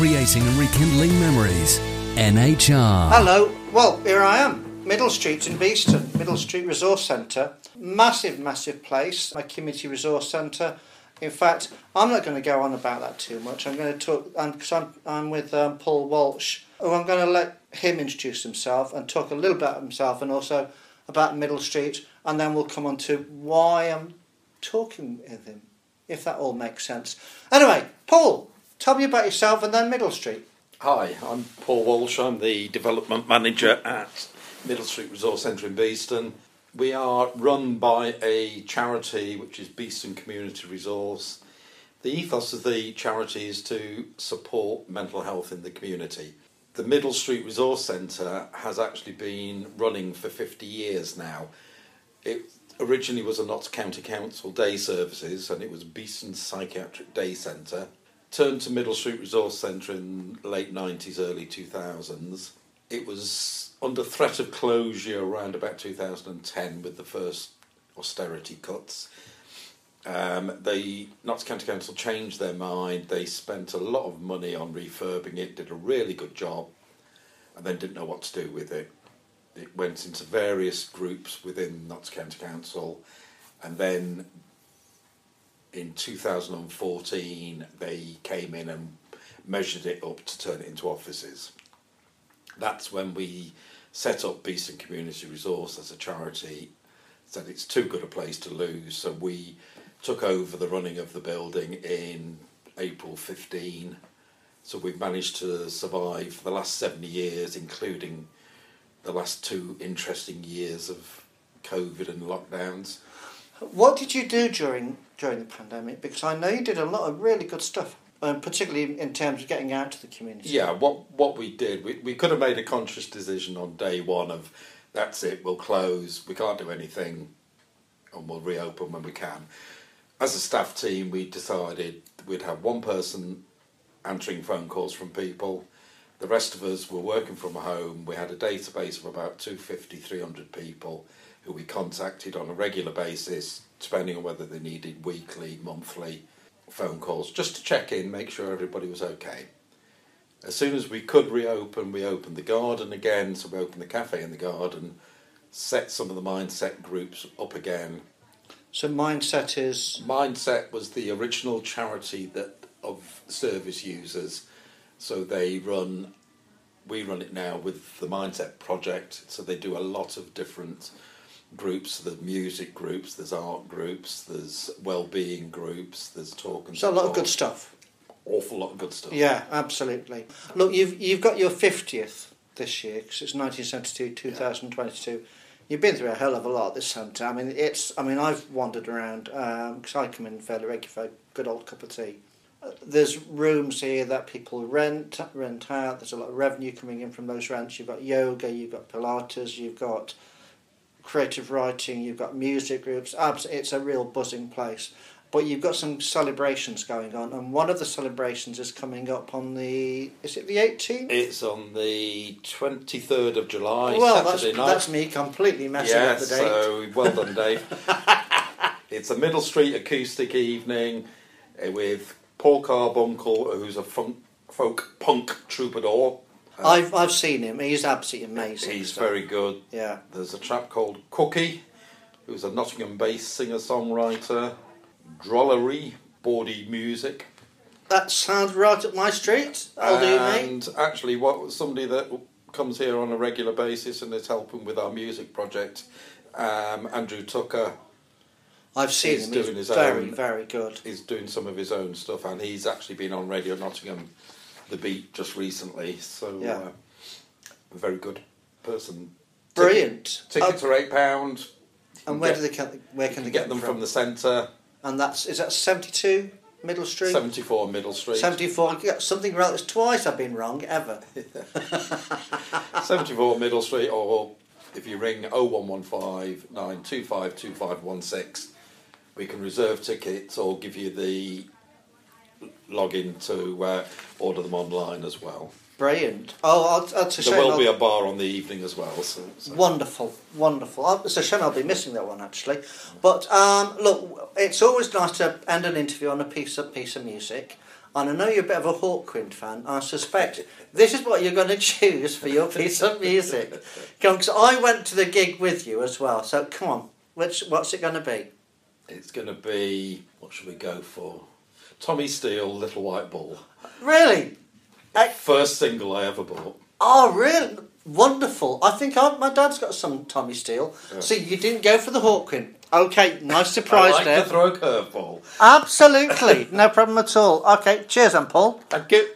creating and rekindling memories. NHR. Hello. Well, here I am. Middle Street in Beeston, Middle Street Resource Centre. Massive, massive place, a community resource centre. In fact, I'm not going to go on about that too much. I'm going to talk, because I'm, I'm with um, Paul Walsh, who I'm going to let him introduce himself and talk a little bit about himself and also about Middle Street, and then we'll come on to why I'm talking with him, if that all makes sense. Anyway, Paul, tell me about yourself and then Middle Street. Hi, I'm Paul Walsh. I'm the development manager at Middle Street Resource Centre in Beeston. We are run by a charity which is Beeston Community Resource. The ethos of the charity is to support mental health in the community. The Middle Street Resource Centre has actually been running for 50 years now. It originally was a Notts County Council day services and it was Beeston Psychiatric Day Centre. Turned to Middle Street Resource Centre in late 90s, early 2000s. It was under threat of closure around about 2010 with the first austerity cuts. Um, the Notts County Council changed their mind. They spent a lot of money on refurbing it, did a really good job, and then didn't know what to do with it. It went into various groups within Notts County Council, and then in 2014 they came in and measured it up to turn it into offices. That's when we set up Beeston Community Resource as a charity. Said it's too good a place to lose, so we took over the running of the building in April 15. So we've managed to survive for the last 70 years, including the last two interesting years of COVID and lockdowns. What did you do during during the pandemic? Because I know you did a lot of really good stuff, um, particularly in terms of getting out to the community. Yeah, what what we did, we, we could have made a conscious decision on day one of that's it, we'll close, we can't do anything, and we'll reopen when we can. As a staff team, we decided we'd have one person answering phone calls from people. The rest of us were working from home. We had a database of about 250, 300 people who we contacted on a regular basis, depending on whether they needed weekly, monthly phone calls, just to check in, make sure everybody was okay. As soon as we could reopen, we opened the garden again, so we opened the cafe in the garden, set some of the mindset groups up again. So mindset is Mindset was the original charity that of service users, so they run. We run it now with the Mindset Project, so they do a lot of different groups. There's music groups, there's art groups, there's well-being groups, there's talk and so a lot of good stuff. Awful lot of good stuff. Yeah, absolutely. Look, you've you've got your fiftieth this year because it's nineteen seventy two, two thousand twenty two. You've been through a hell of a lot this centre. I mean, it's. I mean, I've wandered around because I come in fairly regularly for a good old cup of tea. Uh, There's rooms here that people rent rent out. There's a lot of revenue coming in from those rents. You've got yoga, you've got Pilates, you've got creative writing, you've got music groups. It's a real buzzing place. But you've got some celebrations going on, and one of the celebrations is coming up on the. Is it the 18th? It's on the 23rd of July, well, that's, night. that's me completely messing yeah, up the date. so well done, Dave. it's a Middle Street acoustic evening uh, with Paul Carbuncle, who's a funk, folk punk troubadour. I've I've seen him. He's absolutely amazing. He's so- very good. Yeah. There's a chap called Cookie, who's a Nottingham-based singer-songwriter. Drollery, bawdy music. That sounds right up my street. I'll do, mate. and actually, what somebody that comes here on a regular basis and is helping with our music project, um, Andrew Tucker, I've seen he's him. He's doing his very, own- very good. He's doing some of his own stuff, and he's actually been on Radio Nottingham, The Beat, just recently. So, Yeah. uh, a very good person. Brilliant. Tickets Oh, are eight pound. and where do they can, where You can they get them from the centre, And that's is that seventy two Middle Street. seventy four Middle Street. Seventy four. Something wrong. It's twice I've been wrong ever. 74 Middle Street, or if you ring 0115 925 2516, we can reserve tickets or give you the login to uh, order them online as well. Brilliant. Oh, that's a There will I'll- be a bar on the evening as well. So, so. Wonderful, wonderful. Oh, It's a shame I'll be missing that one actually. But um, look, it's always nice to end an interview on a piece of piece of music. and I know you're a bit of a Hawkwind fan. I suspect this is what you're going to choose for your piece of music. Because I went to the gig with you as well. So come on, which what's it going to be? It's going to be what should we go for? Tommy Steele, Little White Bull. Really? Uh, First single I ever bought. Oh, really? Wonderful. I think I, my dad's got some Tommy Steele. See, you didn't go for the Hawkwind. Okay, nice I surprise like there. to throw a curveball. Absolutely, no problem at all. Okay, cheers, then, Paul. Thank you.